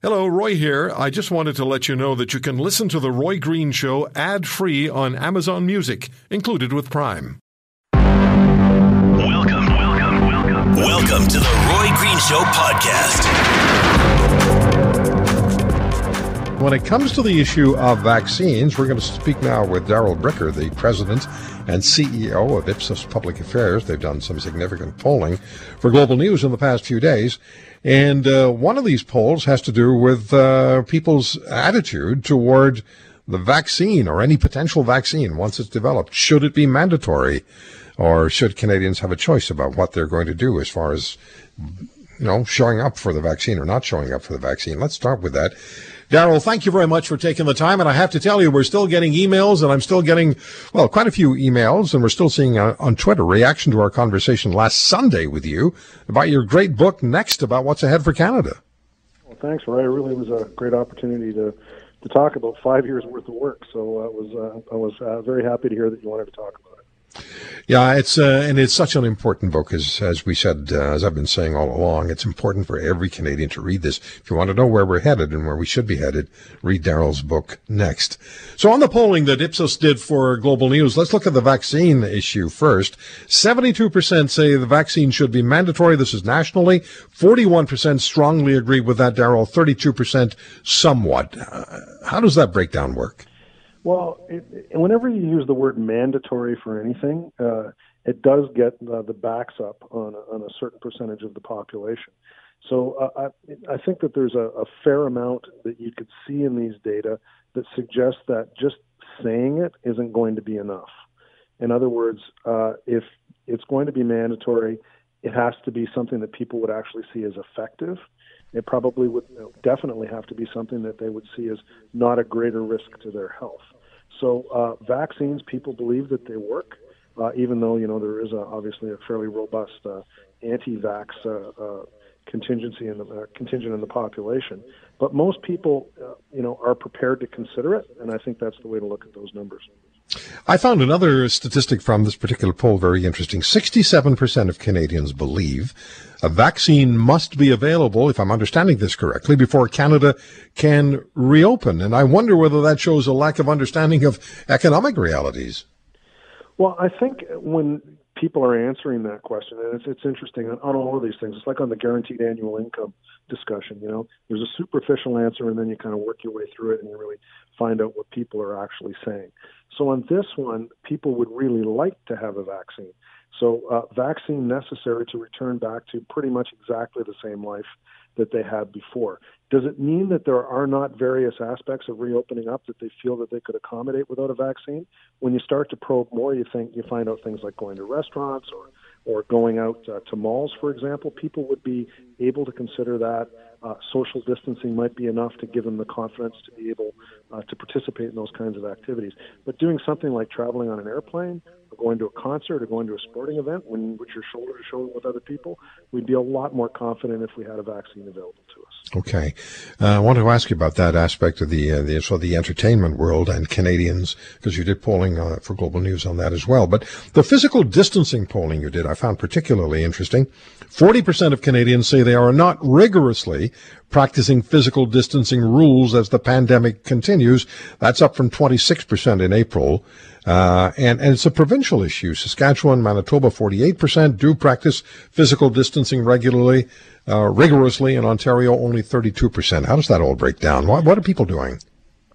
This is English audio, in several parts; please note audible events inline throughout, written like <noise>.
Hello, Roy here. I just wanted to let you know that you can listen to The Roy Green Show ad free on Amazon Music, included with Prime. Welcome, welcome, welcome. Welcome to the Roy Green Show podcast. When it comes to the issue of vaccines, we're going to speak now with Darrell Bricker, the president and CEO of Ipsos Public Affairs. They've done some significant polling for Global News in the past few days. And uh, one of these polls has to do with uh, people's attitude toward the vaccine or any potential vaccine once it's developed. Should it be mandatory? Or should Canadians have a choice about what they're going to do as far as, you know, showing up for the vaccine or not showing up for the vaccine? Let's start with that. Darrell, thank you very much for taking the time. And I have to tell you, we're still getting emails and I'm still getting, well, quite a few emails and we're still seeing uh, on Twitter reaction to our conversation last Sunday with you about your great book next about what's ahead for Canada. Well, thanks, Roy. It really was a great opportunity to, to talk about five years worth of work. So uh, I was, uh, I was uh, very happy to hear that you wanted to talk about it. Yeah, it's uh, and it's such an important book, as as we said, uh, as I've been saying all along. It's important for every Canadian to read this. If you want to know where we're headed and where we should be headed, read Darrell's book next. So, on the polling that Ipsos did for Global News, let's look at the vaccine issue first. Seventy-two percent say the vaccine should be mandatory. This is nationally. Forty-one percent strongly agree with that, Darrell. Thirty-two percent somewhat. Uh, how does that breakdown work? Well, it, whenever you use the word mandatory for anything, uh, it does get uh, the backs up on a, on a certain percentage of the population. So uh, I, I think that there's a, a fair amount that you could see in these data that suggests that just saying it isn't going to be enough. In other words, uh, if it's going to be mandatory, it has to be something that people would actually see as effective it probably would definitely have to be something that they would see as not a greater risk to their health. So uh, vaccines, people believe that they work, uh, even though you know there is a, obviously a fairly robust uh, anti-vax uh, uh, contingency in the uh, contingent in the population. But most people, you know, are prepared to consider it, and I think that's the way to look at those numbers. I found another statistic from this particular poll very interesting. 67% of Canadians believe a vaccine must be available, if I'm understanding this correctly, before Canada can reopen. And I wonder whether that shows a lack of understanding of economic realities. Well, I think when people are answering that question, and it's, it's interesting on, on all of these things, it's like on the guaranteed annual income discussion, you know, there's a superficial answer and then you kind of work your way through it and you really find out what people are actually saying. So on this one, people would really like to have a vaccine. So uh, vaccine necessary to return back to pretty much exactly the same life that they had before. Does it mean that there are not various aspects of reopening up that they feel that they could accommodate without a vaccine? When you start to probe more, you think you find out things like going to restaurants or or going out uh, to malls, for example. People would be able to consider that uh, social distancing might be enough to give them the confidence to be able uh, to participate in those kinds of activities. But doing something like traveling on an airplane, or going to a concert, or going to a sporting event, when which you're shoulder to shoulder with other people, we'd be a lot more confident if we had a vaccine available to us. Okay, uh, I want to ask you about that aspect of the uh, the so the entertainment world and Canadians because you did polling uh, for Global News on that as well. But the physical distancing polling you did, I found particularly interesting. Forty percent of Canadians say they are not rigorously practicing physical distancing rules as the pandemic continues. That's up from 26% in April. Uh, and, and it's a provincial issue. Saskatchewan, Manitoba, 48% do practice physical distancing regularly, uh, rigorously. In Ontario, only 32%. How does that all break down? What, what are people doing?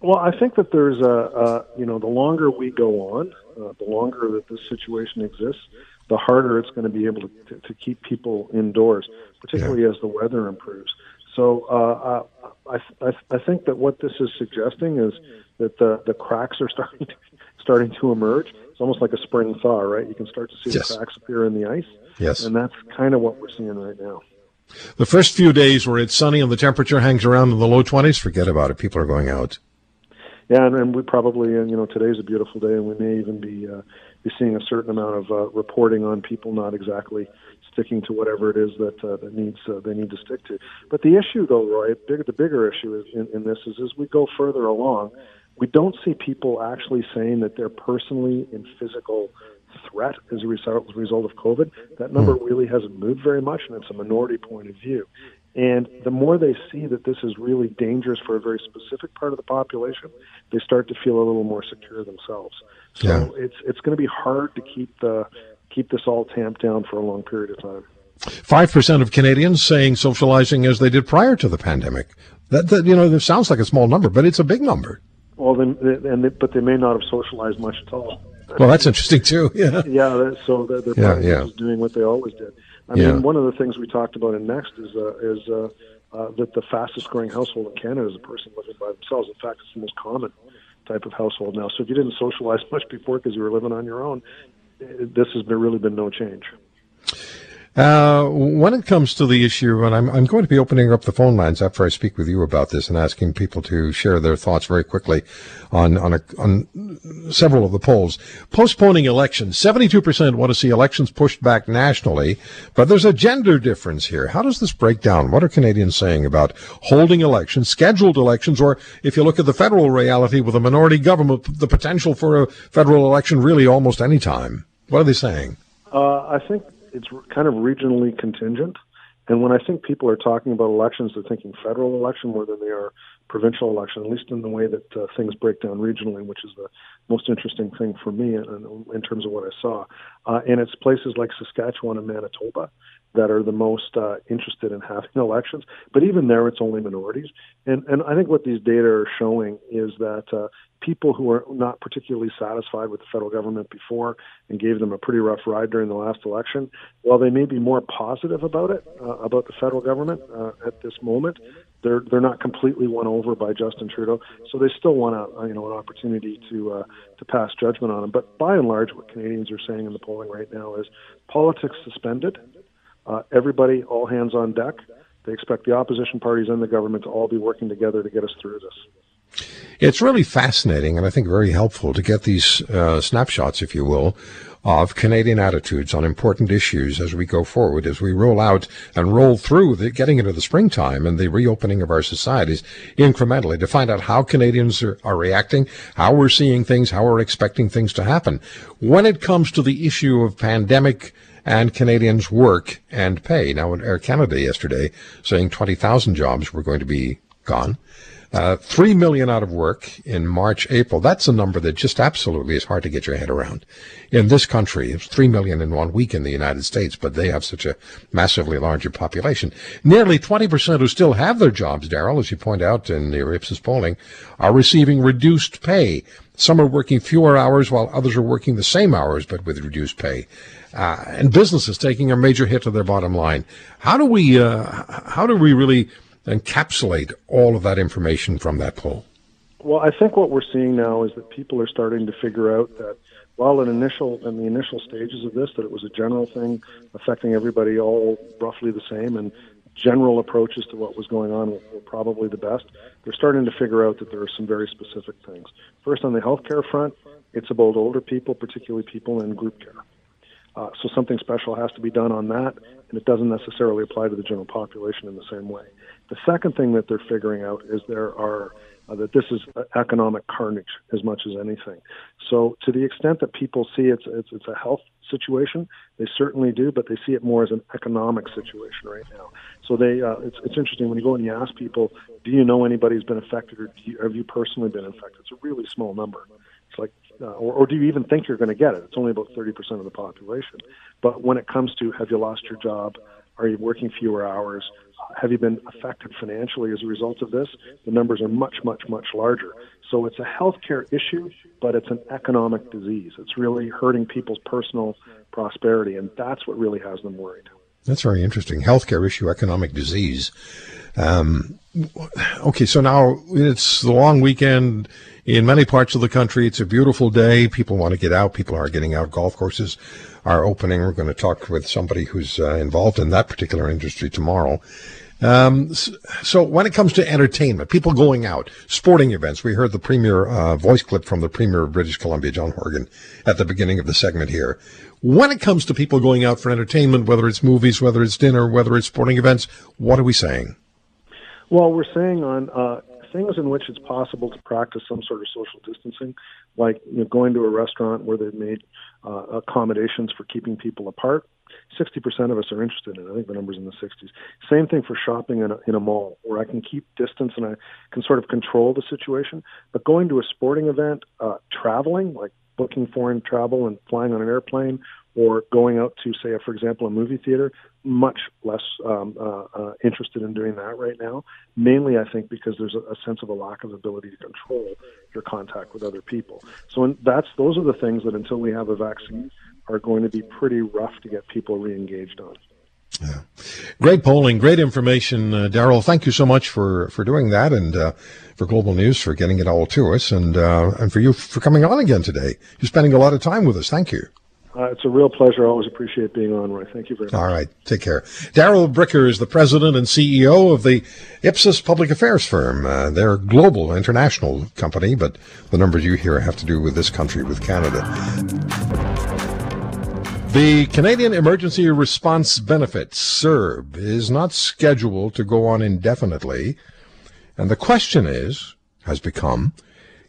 Well, I think that there's a, a you know, the longer we go on, uh, the longer that this situation exists, the harder it's going to be able to, to, to keep people indoors, particularly yeah. as the weather improves. So uh, uh, I, I, I think that what this is suggesting is that the, the cracks are <laughs> starting to, starting to emerge. It's almost like a spring thaw, right? You can start to see yes. the cracks appear in the ice. Yes. And that's kind of what we're seeing right now. The first few days where it's sunny and the temperature hangs around in the low 20s, forget about it. People are going out. Yeah, and, and we probably, and you know, today's a beautiful day, and we may even be uh, be seeing a certain amount of uh, reporting on people not exactly sticking to whatever it is that uh, that needs uh, they need to stick to. But the issue, though, Roy, big, the bigger issue is in, in this is as we go further along, we don't see people actually saying that they're personally in physical threat as a result, as a result of COVID. That number hmm. really hasn't moved very much, and it's a minority point of view. And the more they see that this is really dangerous for a very specific part of the population, they start to feel a little more secure themselves. So Yeah. it's it's going to be hard to keep the keep this all tamped down for a long period of time. Five percent of Canadians saying socializing as they did prior to the pandemic. That, that you know, it sounds like a small number, but it's a big number. Well, then, and they, but they may not have socialized much at all. Well, that's interesting too. <laughs> Yeah. Yeah, that, so they're, they're Yeah, probably yeah. just doing what they always did. I Yeah. mean, one of the things we talked about in Next is uh, is uh, uh, that the fastest growing household in Canada is a person living by themselves. In fact, it's the most common type of household now. So if you didn't socialize <laughs> much before because you were living on your own, this has been, really been no change. Uh, when it comes to the issue, and I'm, I'm going to be opening up the phone lines after I speak with you about this and asking people to share their thoughts very quickly on, on, a, on several of the polls. Postponing elections. 72% want to see elections pushed back nationally, but there's a gender difference here. How does this break down? What are Canadians saying about holding elections, scheduled elections, or if you look at the federal reality with a minority government, the potential for a federal election really almost any time? What are they saying? Uh, I think it's kind of regionally contingent. And when I think people are talking about elections, they're thinking federal election more than they are provincial election, at least in the way that uh, things break down regionally, which is the most interesting thing for me in, in terms of what I saw. Uh, and it's places like Saskatchewan and Manitoba that are the most uh, interested in having <laughs> elections. But even there, it's only minorities. And and I think what these data are showing is that uh, people who are not particularly satisfied with the federal government before and gave them a pretty rough ride during the last election, while they may be more positive about it, uh, about the federal government uh, at this moment, they're they're not completely won over by Justin Trudeau. So they still want a you know an opportunity to uh, to pass judgment on him. But by and large, what Canadians are saying in the polling right now is politics suspended. Uh, everybody, all hands on deck. They expect the opposition parties and the government to all be working together to get us through this. It's really fascinating and I think very helpful to get these uh, snapshots, if you will, of Canadian attitudes on important issues as we go forward, as we roll out and roll through the, getting into the springtime and the reopening of our societies incrementally to find out how Canadians are, are reacting, how we're seeing things, how we're expecting things to happen. When it comes to the issue of pandemic and Canadians' work and pay. Now, in Air Canada yesterday saying 20,000 jobs were going to be gone. Uh, three million out of work in March, April. That's a number that just absolutely is hard to get your head around. In this country, it's three million in one week in the United States, but they have such a massively larger population. Nearly 20% who still have their jobs, Darrell, as you point out in your Ipsos polling, are receiving reduced pay. Some are working fewer hours while others are working the same hours but with reduced pay. Uh, and businesses taking a major hit to their bottom line. How do we, uh, how do we really encapsulate all of that information from that poll? Well, I think what we're seeing now is that people are starting to figure out that while in initial in the initial stages of this, that it was a general thing affecting everybody all roughly the same, and general approaches to what was going on were probably the best. They're starting to figure out that there are some very specific things. First, on the healthcare front, it's about older people, particularly people in group care. Uh, so something special has to be done on that, and it doesn't necessarily apply to the general population in the same way. The second thing that they're figuring out is there are uh, that this is economic carnage as much as anything. So to the extent that people see it's, it's it's a health situation, they certainly do, but they see it more as an economic situation right now. So they uh, it's it's interesting when you go and you ask people, do you know anybody who's been affected, or you, have you personally been infected? It's a really small number. It's like, uh, or, or do you even think you're going to get it? It's only about 30% of the population. But when it comes to have you lost your job? Are you working fewer hours? Have you been affected financially as a result of this? The numbers are much, much, much larger. So it's a healthcare issue, but it's an economic disease. It's really hurting people's personal prosperity, and that's what really has them worried. That's very interesting. Healthcare issue, economic disease. Um, okay, so now it's the long weekend in many parts of the country. It's a beautiful day. People want to get out. People are getting out. Golf courses are opening. We're going to talk with somebody who's uh, involved in that particular industry tomorrow. Um, so when it comes to entertainment, people going out, sporting events, we heard the premier uh, voice clip from the premier of British Columbia, John Horgan, at the beginning of the segment here. When it comes to people going out for entertainment, whether it's movies, whether it's dinner, whether it's sporting events, what are we saying? Well, we're saying on uh, things in which it's possible to practice some sort of social distancing, like you know, going to a restaurant where they've made uh, accommodations for keeping people apart. 60% of us are interested in it. I think the number's in the 60s. Same thing for shopping in a, in a mall, where I can keep distance and I can sort of control the situation. But going to a sporting event, uh, traveling, like booking foreign travel and flying on an airplane, or going out to, say, for example, a movie theater, much less um, uh, uh, interested in doing that right now. Mainly, I think, because there's a, a, sense of a lack of ability to control your contact with other people. So that's those are the things that until we have a vaccine are going to be pretty rough to get people re-engaged on. Yeah. Great polling, great information, uh, Darrell. Thank you so much for, for doing that and uh, for Global News for getting it all to us and uh, and for you for coming on again today. You're spending a lot of time with us. Thank you. Uh, it's a real pleasure. I always appreciate being on, Roy. Thank you very much. All right. Take care. Darrell Bricker is the president and CEO of the Ipsos Public Affairs Firm. Uh, they're a global, international company, but the numbers you hear have to do with this country, with Canada. The Canadian Emergency Response Benefit, CERB, is not scheduled to go on indefinitely. And the question is, has become,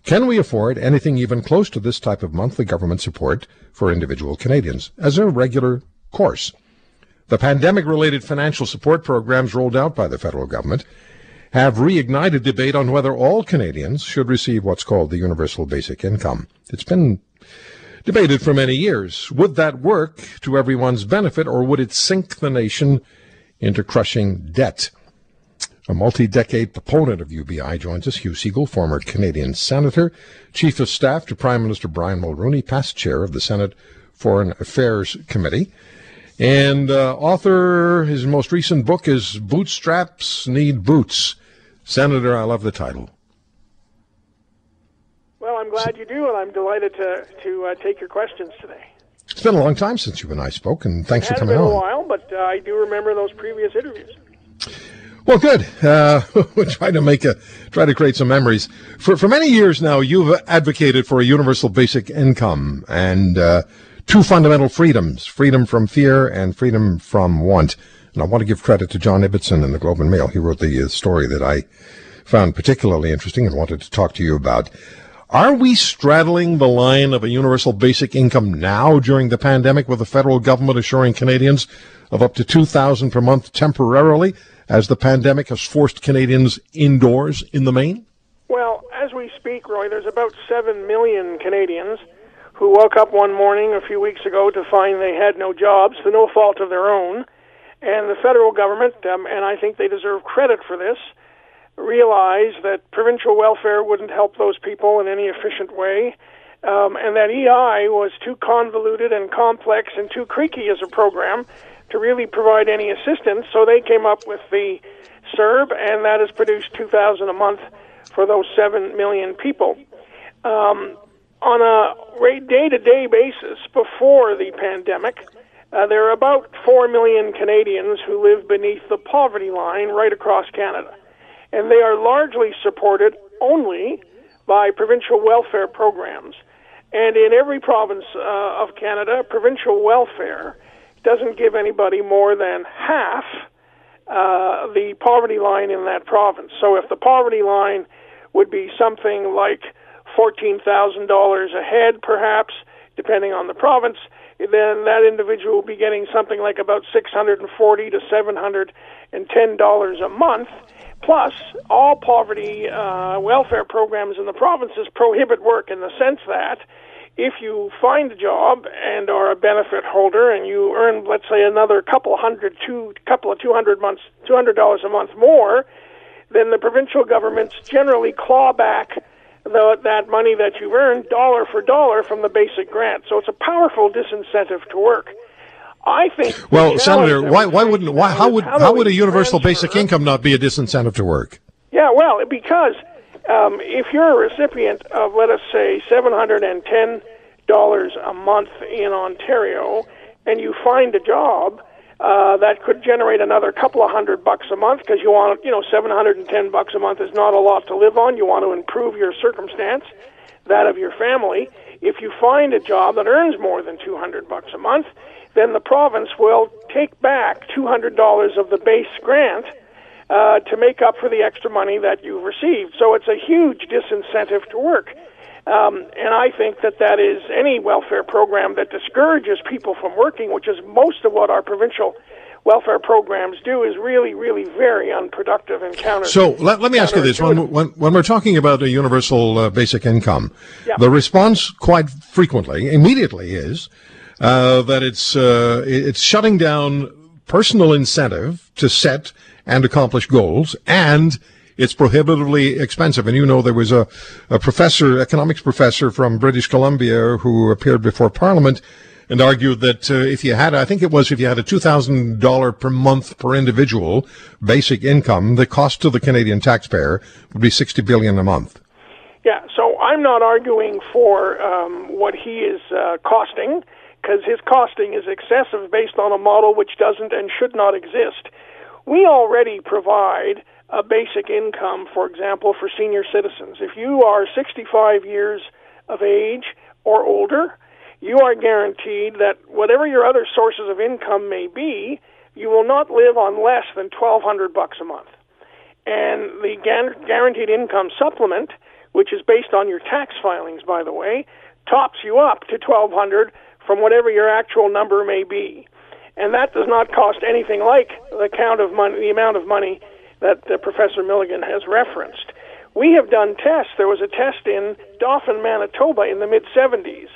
can we afford anything even close to this type of monthly government support for individual Canadians as a regular course? The pandemic related financial support programs rolled out by the federal government have reignited debate on whether all Canadians should receive what's called the universal basic income. It's been debated for many years. Would that work to everyone's benefit or would it sink the nation into crushing debt? A multi-decade proponent of UBI joins us, Hugh Segal, former Canadian senator, chief of staff to Prime Minister Brian Mulroney, past chair of the Senate Foreign Affairs Committee, and uh, author. His most recent book is "Bootstraps Need Boots." Senator, I love the title. Well, I'm glad you do, and I'm delighted to to uh, take your questions today. It's been a long time since you and I spoke, and thanks for coming on. It's been a while, but uh, I do remember those previous interviews. Well, good. Uh, <laughs> we're trying to make a try to create some memories. For for many years now, you've advocated for a universal basic income and uh, two fundamental freedoms: freedom from fear and freedom from want. And I want to give credit to John Ibbitson in the Globe and Mail. He wrote the uh, story that I found particularly interesting and wanted to talk to you about. Are we straddling the line of a universal basic income now during the pandemic with the federal government assuring Canadians of up to 2000 per month temporarily? As the pandemic has forced Canadians indoors in the main? Well, as we speak, Roy, there's about 7 million Canadians who woke up one morning a few weeks ago to find they had no jobs, to no fault of their own. And the federal government, um, and I think they deserve credit for this, realized that provincial welfare wouldn't help those people in any efficient way, um, and that EI was too convoluted and complex and too creaky as a program to really provide any assistance. So they came up with the CERB, and that has produced 2000 a month for those 7 million people. Um, on a day to day basis before the pandemic, uh, there are about 4 million Canadians who live beneath the poverty line right across Canada. And they are largely supported only by provincial welfare programs. And in every province uh, of Canada, provincial welfare doesn't give anybody more than half uh, the poverty line in that province. So if the poverty line would be something like $14,000 a head, perhaps, depending on the province, then that individual will be getting something like about 640 to 710 dollars a month. Plus, all poverty uh, welfare programs in the provinces prohibit work in the sense that if you find a job and are a benefit holder and you earn, let's say, another couple hundred, two couple of two hundred months, two hundred dollars a month more, then the provincial governments generally claw back the, that money that you've earned dollar for dollar from the basic grant. So it's a powerful disincentive to work. I think. Well, Senator, why why wouldn't why how would how, how would a universal basic income not be a disincentive to work? Yeah, well, because um, if you're a recipient of, let us say, $710 a month in Ontario, and you find a job uh, that could generate another couple of hundred bucks a month because you want, you know, 710 bucks a month is not a lot to live on. You want to improve your circumstance, that of your family. If you find a job that earns more than 200 bucks a month, then the province will take back $200 of the base grant uh, to make up for the extra money that you've received. So it's a huge disincentive to work. Um, and I think that that is any welfare program that discourages people from working, which is most of what our provincial welfare programs do, is really, really very unproductive and counter. So let, let me ask you this: when, when, when we're talking about a universal uh, basic income, Yeah. the response quite frequently, immediately, is uh, that it's uh, it's shutting down personal incentive to set and accomplish goals, and it's prohibitively expensive. And you know, there was a, a professor, economics professor from British Columbia, who appeared before Parliament and argued that uh, if you had, I think it was, if you had a two thousand dollar per month per individual basic income, the cost to the Canadian taxpayer would be sixty billion a month. Yeah, so I'm not arguing for um, what he is uh, costing because his costing is excessive based on a model which doesn't and should not exist. We already provide a basic income, for example, for senior citizens. If you are 65 years of age or older, you are guaranteed that whatever your other sources of income may be, you will not live on less than 1200 bucks a month. And the guar- guaranteed income supplement, which is based on your tax filings, by the way, tops you up to 1200 from whatever your actual number may be. And that does not cost anything like the count of money, the amount of money that uh, Professor Milligan has referenced. We have done tests. There was a test in Dauphin, Manitoba in the mid 70s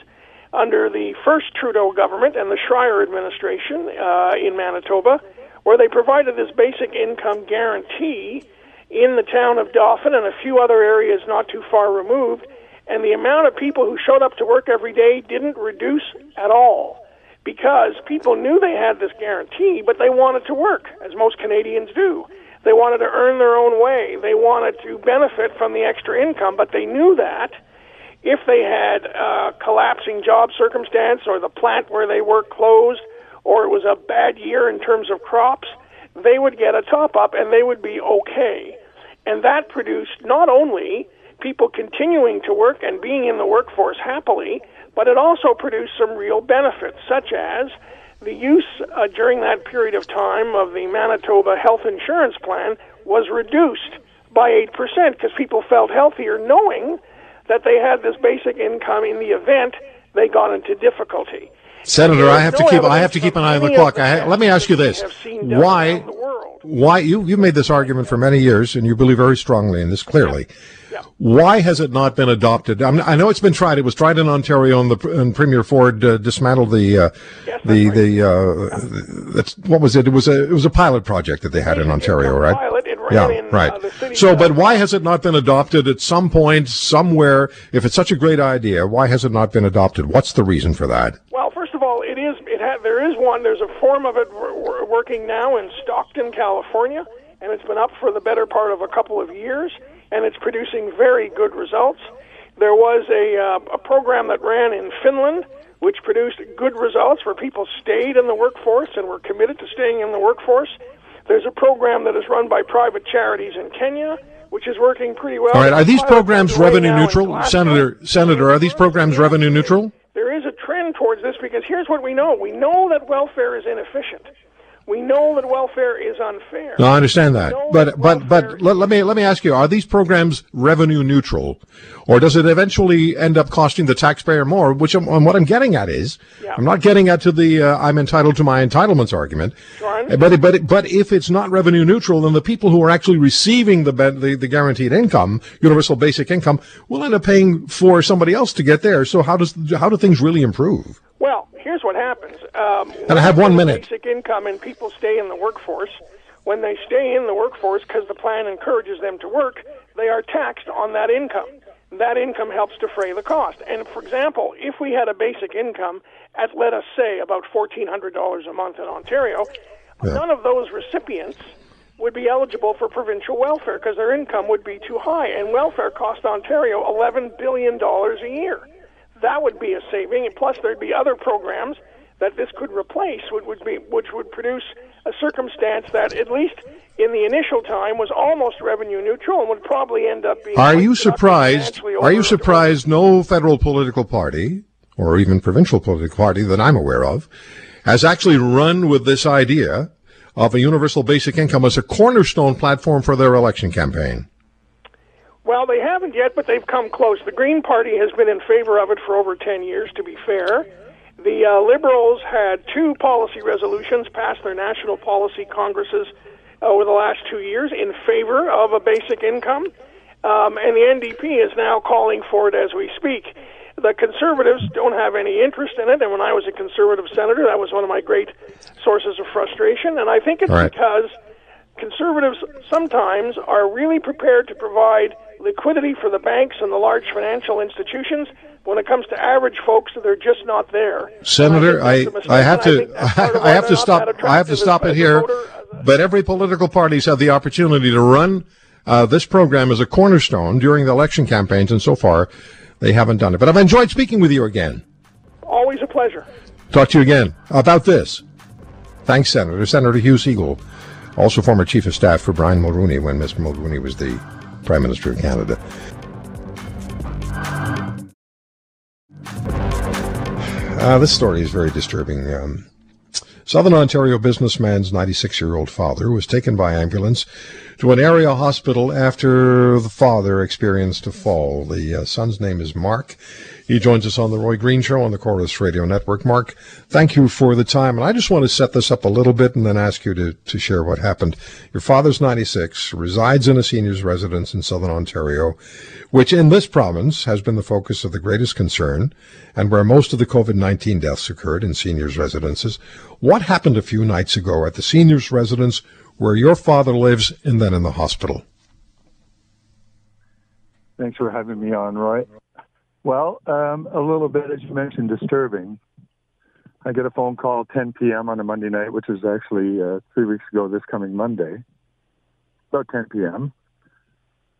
under the first Trudeau government and the Schreyer administration uh, in Manitoba, where they provided this basic income guarantee in the town of Dauphin and a few other areas not too far removed. And the amount of people who showed up to work every day didn't reduce at all because people knew they had this guarantee, but they wanted to work, as most Canadians do. They wanted to earn their own way. They wanted to benefit from the extra income, but they knew that if they had a collapsing job circumstance or the plant where they worked closed or it was a bad year in terms of crops, they would get a top up and they would be okay. And that produced not only people continuing to work and being in the workforce happily, but it also produced some real benefits, such as the use uh, during that period of time of the Manitoba Health Insurance Plan was reduced by 8% because people felt healthier knowing that they had this basic income in the event they got into difficulty. Senator, I have to keep I have to keep an eye on the clock. I, let me ask you this: have seen done Why? around the world. Why you you've made this argument for many years, and you believe very strongly in this clearly. Yeah. Why has it not been adopted? I, mean, I know it's been tried. It was tried in Ontario, and, the, and Premier Ford uh, dismantled the uh, Yes, the the uh, that's what was it? It was a it was a pilot project that they had in Ontario, right? Pilot, it ran Yeah, in, uh, right. city So, but why has it not been adopted at some point, somewhere? If it's such a great idea, why has it not been adopted? What's the reason for that? Well, first of all, it is it ha- there is one. There's a form of it w- w- working now in Stockton, California, and it's been up for the better part of a couple of years, and it's producing very good results. There was a uh, a program that ran in Finland, which produced good results where people stayed in the workforce and were committed to staying in the workforce. There's a program that is run by private charities in Kenya, which is working pretty well. All right, are these programs revenue neutral, Senator? Senator, are these programs revenue neutral? There is a trend towards this because here's what we know. We know that welfare is inefficient. We know that welfare is unfair. No, I understand that, but but but let, let me let me ask you: Are these programs revenue neutral, or does it eventually end up costing the taxpayer more? Which I'm, what I'm getting at is, Yeah. I'm not getting at to the uh, I'm entitled to my entitlements argument. But but but if it's not revenue neutral, then the people who are actually receiving the the, the guaranteed income, universal basic income, will end up paying for somebody else to get there. So how does how do things really improve? Well, here's what happens. Um, And I have one minute. Basic income and people stay in the workforce. When they stay in the workforce because the plan encourages them to work, they are taxed on that income. That income helps defray the cost. And for example, if we had a basic income at let us say about fourteen hundred dollars a month in Ontario, none of those recipients would be eligible for provincial welfare because their income would be too high. And welfare costs Ontario eleven billion dollars a year that would be a saving. And plus, there'd be other programs that this could replace, which would be which would produce a circumstance that, at least in the initial time, was almost revenue neutral and would probably end up being. Are you surprised? Are you surprised no federal political party or even provincial political party that I'm aware of has actually run with this idea of a universal basic income as a cornerstone platform for their election campaign? Well, they haven't yet, but they've come close. The Green Party has been in favor of it for over 10 years, to be fair. The uh, Liberals had two policy resolutions passed their national policy congresses over the last two years in favor of a basic income, um, and the NDP is now calling for it as we speak. The Conservatives don't have any interest in it, and when I was a Conservative senator, that was one of my great sources of frustration, and I think it's Right. because conservatives sometimes are really prepared to provide liquidity for the banks and the large financial institutions. When it comes to average folks, they're just not there. Senator, I, think that's a mistake, I have to think that's part of <laughs> I have to stop I have to stop it here. voter. But every political parties have the opportunity to run uh, this program as a cornerstone during the election campaigns, and so far they haven't done it. But I've enjoyed speaking with you again. Always a pleasure. Talk to you again about this. Thanks, Senator. Senator Hugh Segal, also former Chief of Staff for Brian Mulroney when Mr. Mulroney was the Prime Minister of Canada. Uh, this story is very disturbing. Um, Southern Ontario businessman's 96 year old father was taken by ambulance to an area hospital after the father experienced a fall. The uh, son's name is Mark. He joins us on the Roy Green Show on the Corus Radio Network. Mark, thank you for the time. And I just want to set this up a little bit and then ask you to, to share what happened. Your father's 96, resides in a senior's residence in Southern Ontario, which in this province has been the focus of the greatest concern and where most of the COVID 19 deaths occurred in seniors' residences. What happened a few nights ago at the seniors' residence where your father lives and then in the hospital? Thanks for having me on, Roy. Well, um, a little bit, as you mentioned, disturbing. I get a phone call 10 p.m. on a Monday night, which is actually uh, three weeks ago this coming Monday, about 10 p.m.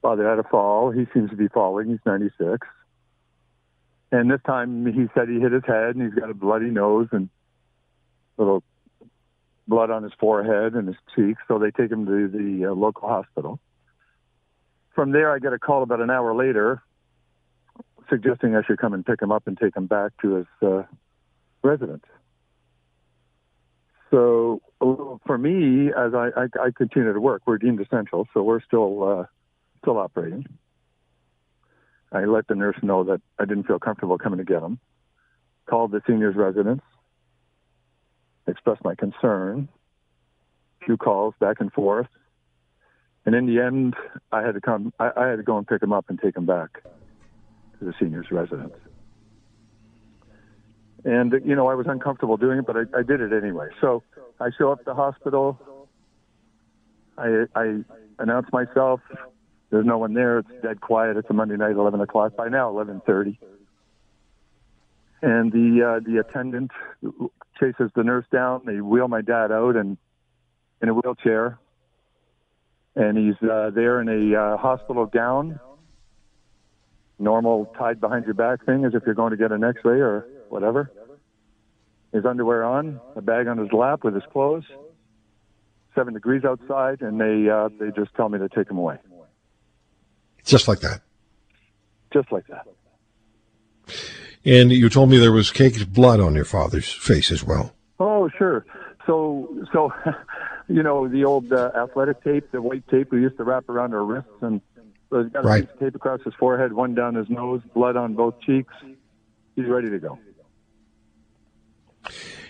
Father had a fall. He seems to be falling. He's 96. And this time he said he hit his head and he's got a bloody nose and little blood on his forehead and his cheeks. So they take him to the uh, local hospital. From there, I get a call about an hour later suggesting I should come and pick him up and take him back to his uh, residence. So for me, as I, I, I continue to work, we're deemed essential, so we're still uh, still operating. I let the nurse know that I didn't feel comfortable coming to get him. Called the seniors' residence, expressed my concern. Few calls back and forth, and in the end, I had to come. I, I had to go and pick him up and take him back the seniors' residence. And you know, I was uncomfortable doing it, but I, I did it anyway. So I show up at the hospital. I, I announce myself. There's no one there. It's dead quiet. It's a Monday night, 11 o'clock. By now, 11:30. And the uh, the attendant chases the nurse down. They wheel my dad out and in a wheelchair, and he's uh, there in a uh, hospital gown, normal tied behind your back thing, as if you're going to get an X-ray or whatever. His underwear on, a bag on his lap with his clothes. Seven degrees outside, and they uh, they just tell me to take him away, Just like that. just like that. And you told me there was caked blood on your father's face as well. Oh, sure. So, so, <laughs> you know, the old uh, athletic tape, the white tape we used to wrap around our wrists, and so he's got a Right. piece of tape across his forehead, one down his nose, blood on both cheeks. He's ready to go.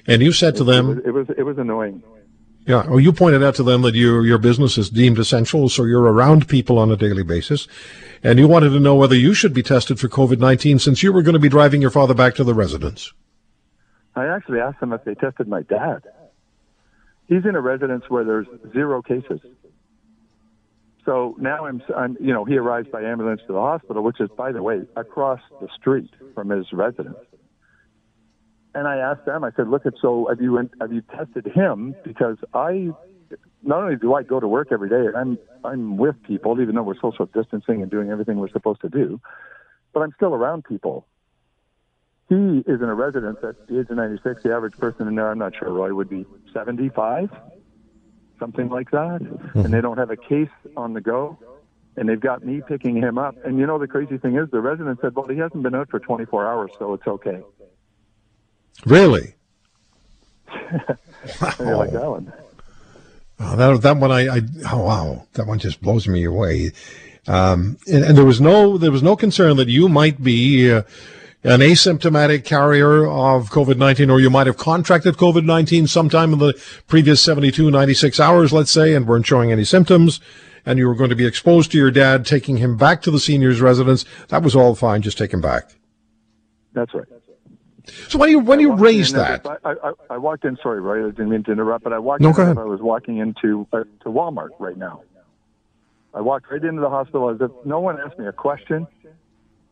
And you said to It was, them, it was, it was annoying. yeah, well, you pointed out to them that your your business is deemed essential, so you're around people on a daily basis, and you wanted to know whether you should be tested for COVID nineteen since you were going to be driving your father back to the residence. I actually asked them if they tested my dad. He's in a residence where there's zero cases. So now I'm, I'm, you know, he arrives by ambulance to the hospital, which is, by the way, across the street from his residence. And I asked them, I said, look, at so have you have you tested him? Because I, not only do I go to work every day, I'm I'm with people, even though we're social distancing and doing everything we're supposed to do, but I'm still around people. He is in a residence at the age of 96. The average person in there, I'm not sure, Roy, would be 75, something like that. And they don't have a case on the go. And they've got me picking him up. And you know, the crazy thing is, the resident said, well, he hasn't been out for 24 hours, so it's okay. Really? You're like, that one. Oh, that that one I, I oh wow that one just blows me away. Um, and, and, there was no there was no concern that you might be uh, an asymptomatic carrier of COVID 19, or you might have contracted COVID 19 sometime in the previous 72, 96 hours, let's say, and weren't showing any symptoms, and you were going to be exposed to your dad, taking him back to the senior's residence. That was all fine. Just take him back. That's right. So when you when you raised that, I, I, I, walked in. Sorry, Roy, I didn't mean to interrupt, but I walked no, in. I was walking into uh, to Walmart right now. I walked right into the hospital as if no one asked me a question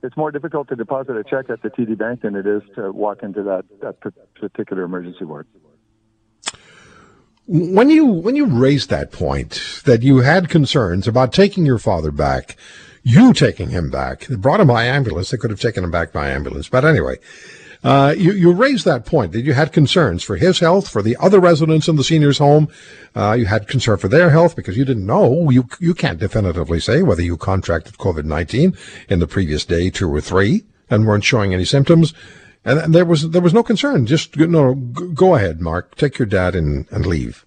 it's more difficult to deposit a check at the TD Bank than it is to walk into that, that particular emergency ward. When you when you raised that point that you had concerns about taking your father back, you taking him back, they brought him by ambulance. They could have taken him back by ambulance, but anyway, uh, you, you raised that point that you had concerns for his health, for the other residents in the seniors' home. Uh, you had concern for their health because you didn't know. You you can't definitively say whether you contracted COVID nineteen in the previous day, two or three, and weren't showing any symptoms. And there was there was no concern. Just no, go ahead, Mark. Take your dad and, and leave.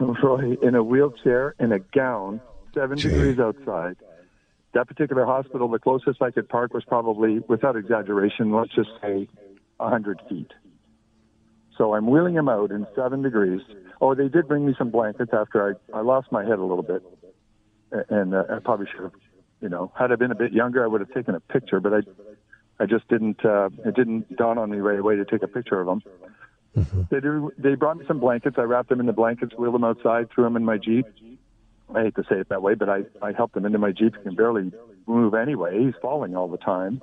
Roy, in a wheelchair, in a gown, seven Gee. degrees outside that particular hospital, the closest I could park was probably, without exaggeration, let's just say 100 feet. So I'm wheeling him out in seven degrees. Oh, they did bring me some blankets after I, I lost my head a little bit. And uh, I probably should have, you know, had I been a bit younger, I would have taken a picture, but I, I just didn't, uh, it didn't dawn on me right away to take a picture of them. Mm-hmm. They, do, they brought me some blankets. I wrapped them in the blankets, wheeled them outside, threw them in my Jeep. I hate to say it that way, but I, I helped him into my Jeep. He can barely move anyway. He's falling all the time.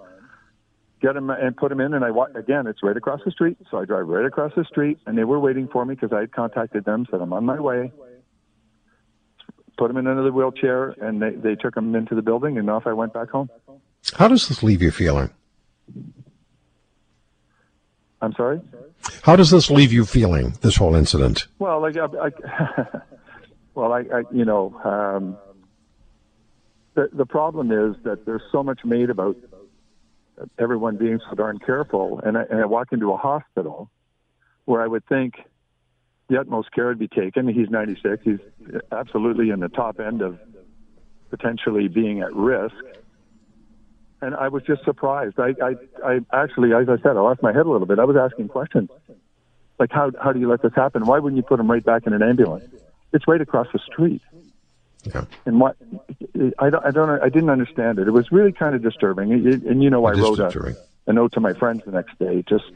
Get him and put him in, and I walk again. It's right across the street, so I drive right across the street, and they were waiting for me because I had contacted them, said I'm on my way. Put him in another wheelchair, and they they took him into the building, and off I went back home. How does this leave you feeling? I'm sorry. How does this leave you feeling? This whole incident. Well, like I, I <laughs> Well, I, I you know, um, the the problem is that there's so much made about everyone being so darn careful, and I, and I walk into a hospital where I would think the utmost care would be taken. He's 96. He's absolutely in the top end of potentially being at risk. And I was just surprised. I, I, I actually, as I said, I lost my head a little bit. I was asking questions like, how, how do you let this happen? Why wouldn't you put him right back in an ambulance? It's right across the street. Yeah. And what I don't, I don't, I didn't understand it. It was really kind of disturbing. It, and you know, I wrote a, a, note to my friends the next day, just,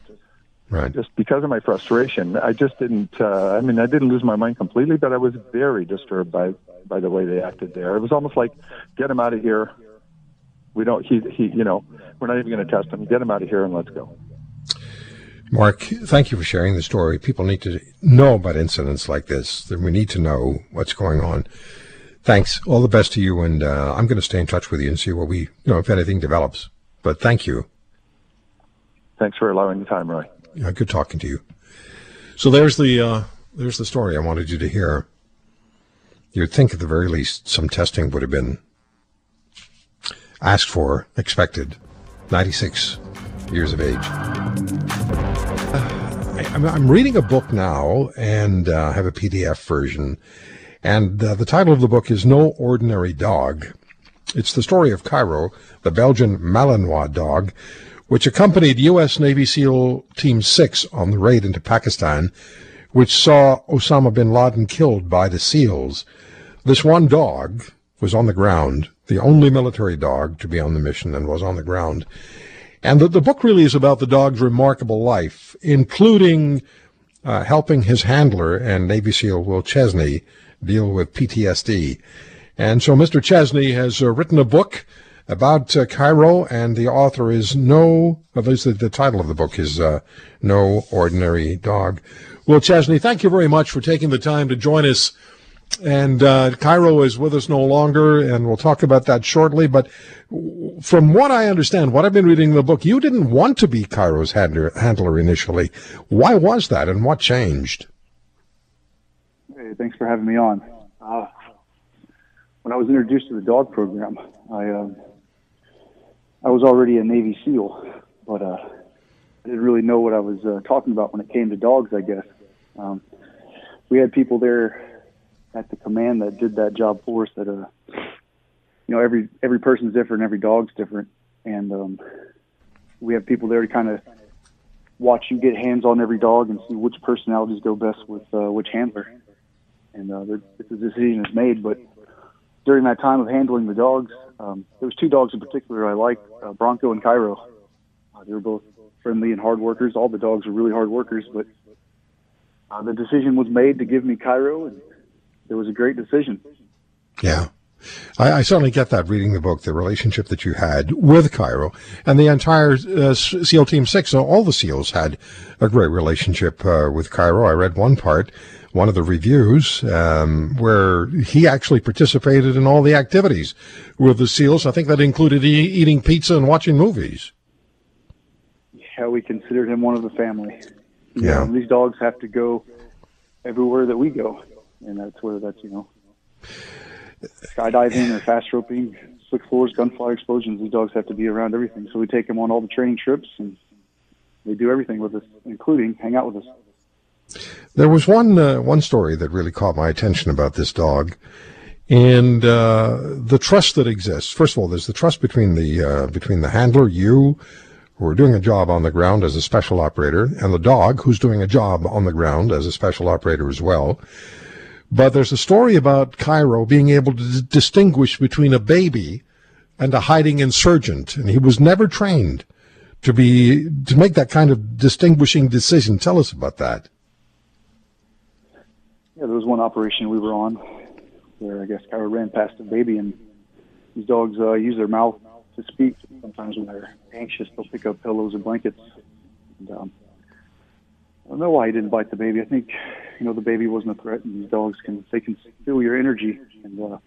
right. just because of my frustration. I just didn't. Uh, I mean, I didn't lose my mind completely, but I was very disturbed by by the way they acted there. It was almost like, get him out of here. We don't. He, he, you know, we're not even going to test him. Get him out of here and let's go. Mark, thank you for sharing the story. People need to know about incidents like this. We need to know what's going on. Thanks. All the best to you, and uh, I'm going to stay in touch with you and see what we, you know, if anything develops. But thank you. Thanks for allowing the time, Roy. Yeah, good talking to you. So there's the uh, there's the story I wanted you to hear. You'd think at the very least some testing would have been asked for, expected. 96 years of age. I'm reading a book now and uh, have a PDF version. And uh, the title of the book is No Ordinary Dog. It's the story of Cairo, the Belgian Malinois dog, which accompanied U.S. Navy SEAL Team 6 on the raid into Pakistan, which saw Osama bin Laden killed by the SEALs. This one dog was on the ground, the only military dog to be on the mission and was on the ground. And the, the book really is about the dog's remarkable life, including uh, helping his handler and Navy SEAL Will Chesney deal with PTSD. And so Mr. Chesney has uh, written a book about uh, Cairo, and the author is no, at least the, the title of the book is uh, No Ordinary Dog. Will Chesney, thank you very much for taking the time to join us and uh, Cairo is with us no longer, and we'll talk about that shortly. But from what I understand, what I've been reading in the book, you didn't want to be Cairo's handler, handler initially. Why was that, and what changed? Hey, thanks for having me on. Uh, when I was introduced to the dog program, I um, I was already a Navy SEAL, but uh, I didn't really know what I was uh, talking about when it came to dogs. I guess um, we had people there at the command that did that job for us that uh you know every every person's different, every dog's different, and um, we have people there to kind of watch you get hands on every dog and see which personalities go best with uh, which handler. And uh, the, the decision is made. But during that time of handling the dogs, um, there was two dogs in particular I liked, uh, Bronco and Cairo. Uh, they were both friendly and hard workers. All the dogs were really hard workers, but uh, the decision was made to give me Cairo, and it was a great decision. Yeah. I, I, certainly get that reading the book, the relationship that you had with Cairo and the entire uh, SEAL Team 6. So all the SEALs had a great relationship uh, with Cairo. I read one part, one of the reviews, um, where he actually participated in all the activities with the SEALs. I think that included e- eating pizza and watching movies. Yeah, we considered him one of the family. You yeah. Know, these dogs have to go everywhere that we go. And that's where that's, you know skydiving or fast roping, slick floors, gunfire explosions. These dogs have to be around everything. So we take them on all the training trips, and they do everything with us, including hang out with us. There was one uh, one story that really caught my attention about this dog, and uh, the trust that exists. First of all, there's the trust between the uh, between the handler, you, who are doing a job on the ground as a special operator, and the dog, who's doing a job on the ground as a special operator as well. But there's a story about Cairo being able to d- distinguish between a baby and a hiding insurgent, and he was never trained to be to make that kind of distinguishing decision. Tell us about that. Yeah, there was one operation we were on where I guess Cairo ran past a baby, and these dogs uh, use their mouth to speak. Sometimes when they're anxious, they'll pick up pillows and blankets. And, um, I don't know why he didn't bite the baby. I think you know the baby wasn't a threat, and these dogs can they can feel your energy, and uh,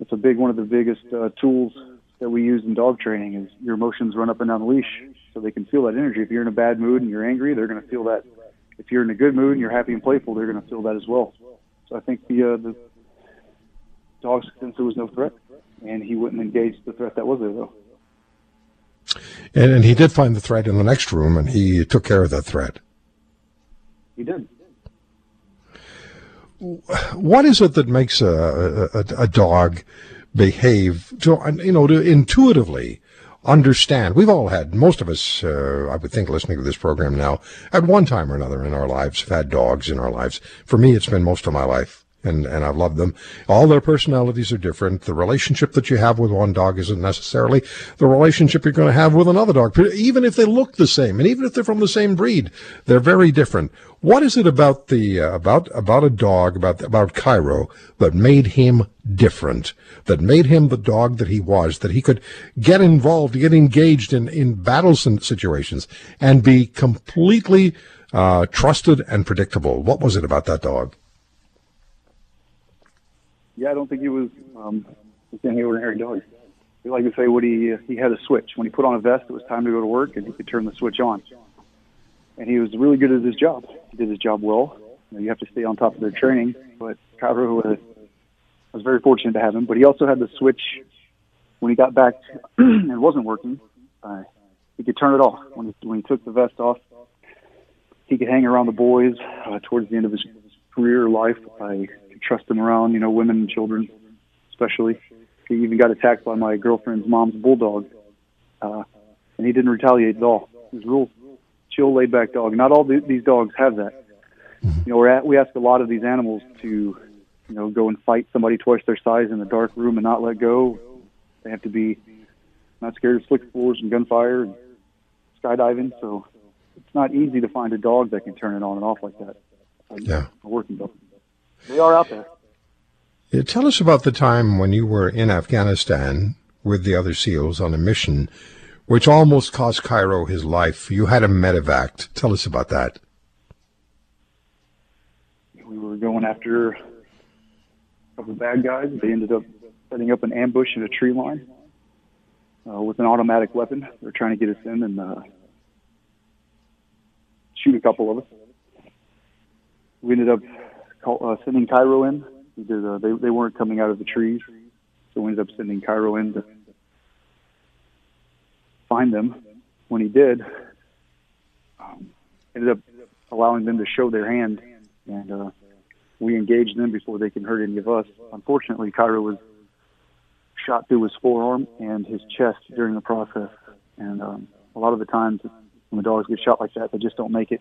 it's a big one of the biggest uh, tools that we use in dog training is your emotions run up and down the leash, so they can feel that energy. If you're in a bad mood and you're angry, they're going to feel that. If you're in a good mood and you're happy and playful, they're going to feel that as well. So I think the uh, the dog since there was no threat, and he wouldn't engage the threat that was there though. And, and he did find the threat in the next room, and he took care of that threat. He did. What is it that makes a, a, a dog behave to, you know, to intuitively understand? We've all had, most of us, uh, I would think, listening to this program now, at one time or another in our lives, have had dogs in our lives. For me, it's been most of my life and, and I've loved them. All their personalities are different. The relationship that you have with one dog isn't necessarily the relationship you're going to have with another dog. Even if they look the same, and even if they're from the same breed, they're very different. What is it about the uh, about about a dog about about Cairo that made him different? That made him the dog that he was? That he could get involved, get engaged in in battles and situations, and be completely uh, trusted and predictable. What was it about that dog? Yeah, I don't think he was um, any ordinary dog. We like to say what he he had a switch. When he put on a vest, it was time to go to work, and he could turn the switch on. And he was really good at his job. He did his job well. You, know, you have to stay on top of their training, but Cairo was, was very fortunate to have him. But he also had the switch when he got back <clears throat> and wasn't working. Uh, he could turn it off when he, when he took the vest off. He could hang around the boys uh, towards the end of his career life. I trust him around, you know, women and children, especially. He even got attacked by my girlfriend's mom's bulldog, uh, and he didn't retaliate at all. He was a real chill, laid back dog. Not all these dogs have that. You know, we're at, we ask a lot of these animals to, you know, go and fight somebody twice their size in a dark room and not let go. They have to be not scared of slick floors and gunfire and skydiving. So it's not easy to find a dog that can turn it on and off like that. Yeah. A working dog. They are out there. Yeah, tell us about the time when you were in Afghanistan with the other SEALs on a mission, which almost cost Cairo his life. You had a medevac. Tell us about that. We were going after a couple of bad guys. They ended up setting up an ambush in a tree line uh, with an automatic weapon. They were trying to get us in and uh, shoot a couple of us. We ended up call, uh, sending Cairo in. Did, uh, they they weren't coming out of the trees, so we ended up sending Cairo in to find them. When he did, um, ended up allowing them to show their hand, and uh, we engaged them before they can hurt any of us. Unfortunately, Cairo was shot through his forearm and his chest during the process. And um, a lot of the times when the dogs get shot like that, they just don't make it.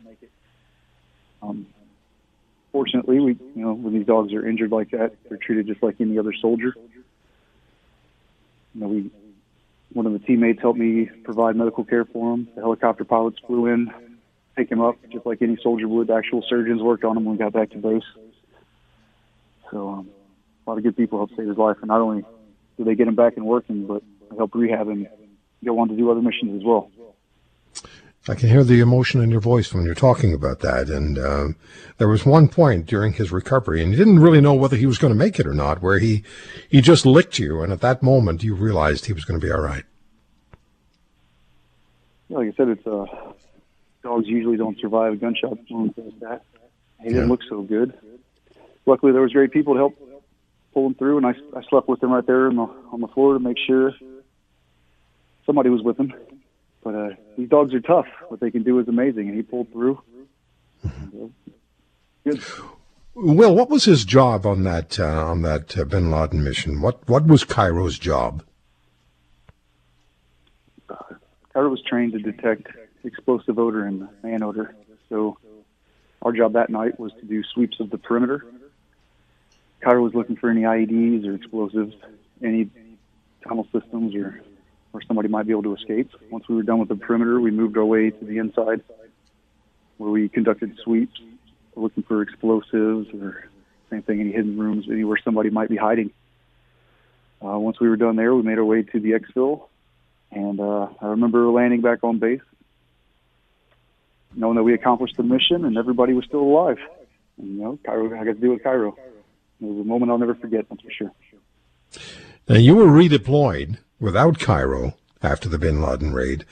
Um, fortunately, we you know when these dogs are injured like that, they're treated just like any other soldier. You know, we one of the teammates helped me provide medical care for him. The helicopter pilots flew in, pick him up just like any soldier would. The actual surgeons worked on him when we got back to base. So um, a lot of good people helped save his life, and not only did they get him back and working, but helped rehab him, go on to do other missions as well. I can hear the emotion in your voice when you're talking about that. And um, there was one point during his recovery, and you didn't really know whether he was going to make it or not, where he he just licked you, and at that moment you realized he was going to be all right. Like I said, it's uh, dogs usually don't survive a gunshot wound like that. He didn't Yeah. look so good. Luckily, there was great people to help pull him through, and I, I slept with him right there on the on the floor to make sure somebody was with him. But uh, these dogs are tough. What they can do is amazing, and he pulled through. Good. Will, what was his job on that uh, on that uh, Bin Laden mission? What what was Cairo's job? Cairo was trained to detect explosive odor and man odor. So our job that night was to do sweeps of the perimeter. Cairo was looking for any IEDs or explosives, any tunnel systems or where somebody might be able to escape. Once we were done with the perimeter, we moved our way to the inside where we conducted sweeps looking for explosives or same thing, any hidden rooms, anywhere somebody might be hiding. Uh, once we were done there, we made our way to the exfil and uh, I remember landing back on base, knowing that we accomplished the mission and everybody was still alive. And, you know, Cairo, I got to do with Cairo. It was a moment I'll never forget, that's for sure. Now you were redeployed without Cairo after the Bin Laden raid,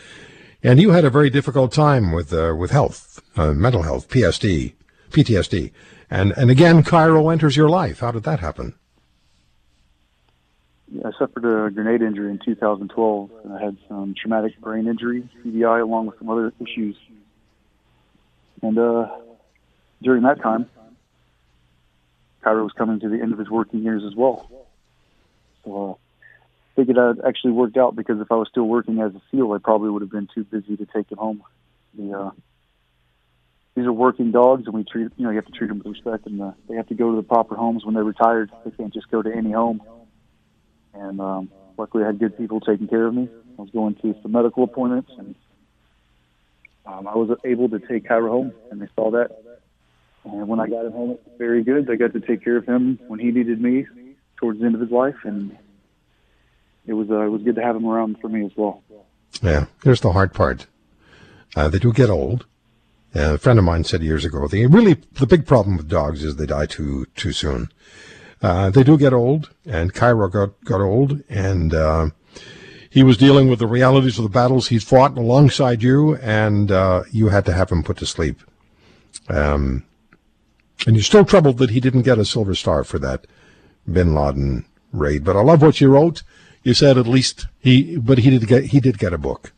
and you had a very difficult time with uh, with health, uh, mental health, PSD, PTSD, and and again Cairo enters your life. How did that happen? I suffered a grenade injury in 2012, and I had some traumatic brain injury, TBI, along with some other issues. And uh, during that time, Cairo was coming to the end of his working years as well. So uh, figured that actually worked out because if I was still working as a SEAL, I probably would have been too busy to take him home. The uh, these are working dogs, and we treat you know you have to treat them with respect, and uh, they have to go to the proper homes when they're retired. They can't just go to any home and um, luckily I had good people taking care of me. I was going to some medical appointments, and um, I was able to take Cairo home, and they saw that. And when I got him home, it was very good. I got to take care of him when he needed me towards the end of his life, and it was uh, it was good to have him around for me as well. Yeah, here's the hard part. Uh, they do get old. Uh, a friend of mine said years ago, the really the big problem with dogs is they die too too soon. Uh, they do get old, and Cairo got got old, and uh, he was dealing with the realities of the battles he's fought alongside you, and uh, you had to have him put to sleep. Um, and you're still troubled that he didn't get a Silver Star for that Bin Laden raid. But I love what you wrote. You said at least he, but he did get he did get a book.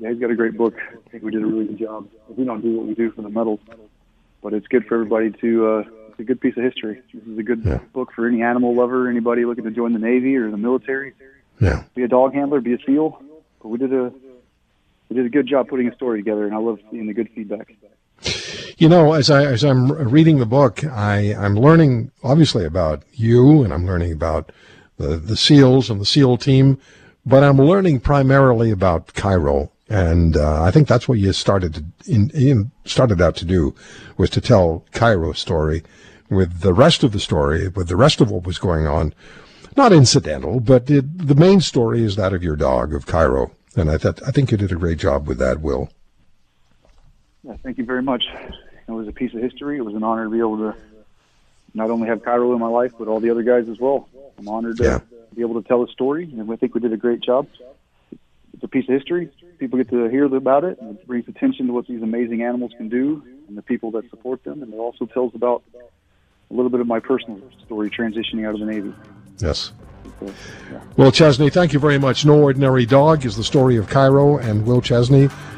Yeah, he's got a great book. I think we did a really good job. We don't do what we do for the medals, but it's good for everybody to. Uh, it's a good piece of history. This is a good Yeah. book for any animal lover, anybody looking to join the Navy or the military. Yeah. Be a dog handler, be a SEAL. But we did a we did a good job putting a story together, and I love seeing the good feedback. You know, as I as I'm reading the book, I I'm learning obviously about you, and I'm learning about the the SEALs and the SEAL team, but I'm learning primarily about Cairo, and uh, I think that's what you started to in, in started out to do, was to tell Cairo's story, with the rest of the story, with the rest of what was going on, not incidental, but it, the main story is that of your dog of Cairo, and I thought I think you did a great job with that, Will. Yeah, thank you very much. It was a piece of history. It was an honor to be able to not only have Cairo in my life, but all the other guys as well. I'm honored to Yeah. be able to tell a story, and I think we did a great job. It's a piece of history. People get to hear about it, and it brings attention to what these amazing animals can do and the people that support them. And it also tells about a little bit of my personal story transitioning out of the Navy. Yes. So, yeah. Will Chesney, thank you very much. No Ordinary Dog is the story of Cairo and Will Chesney,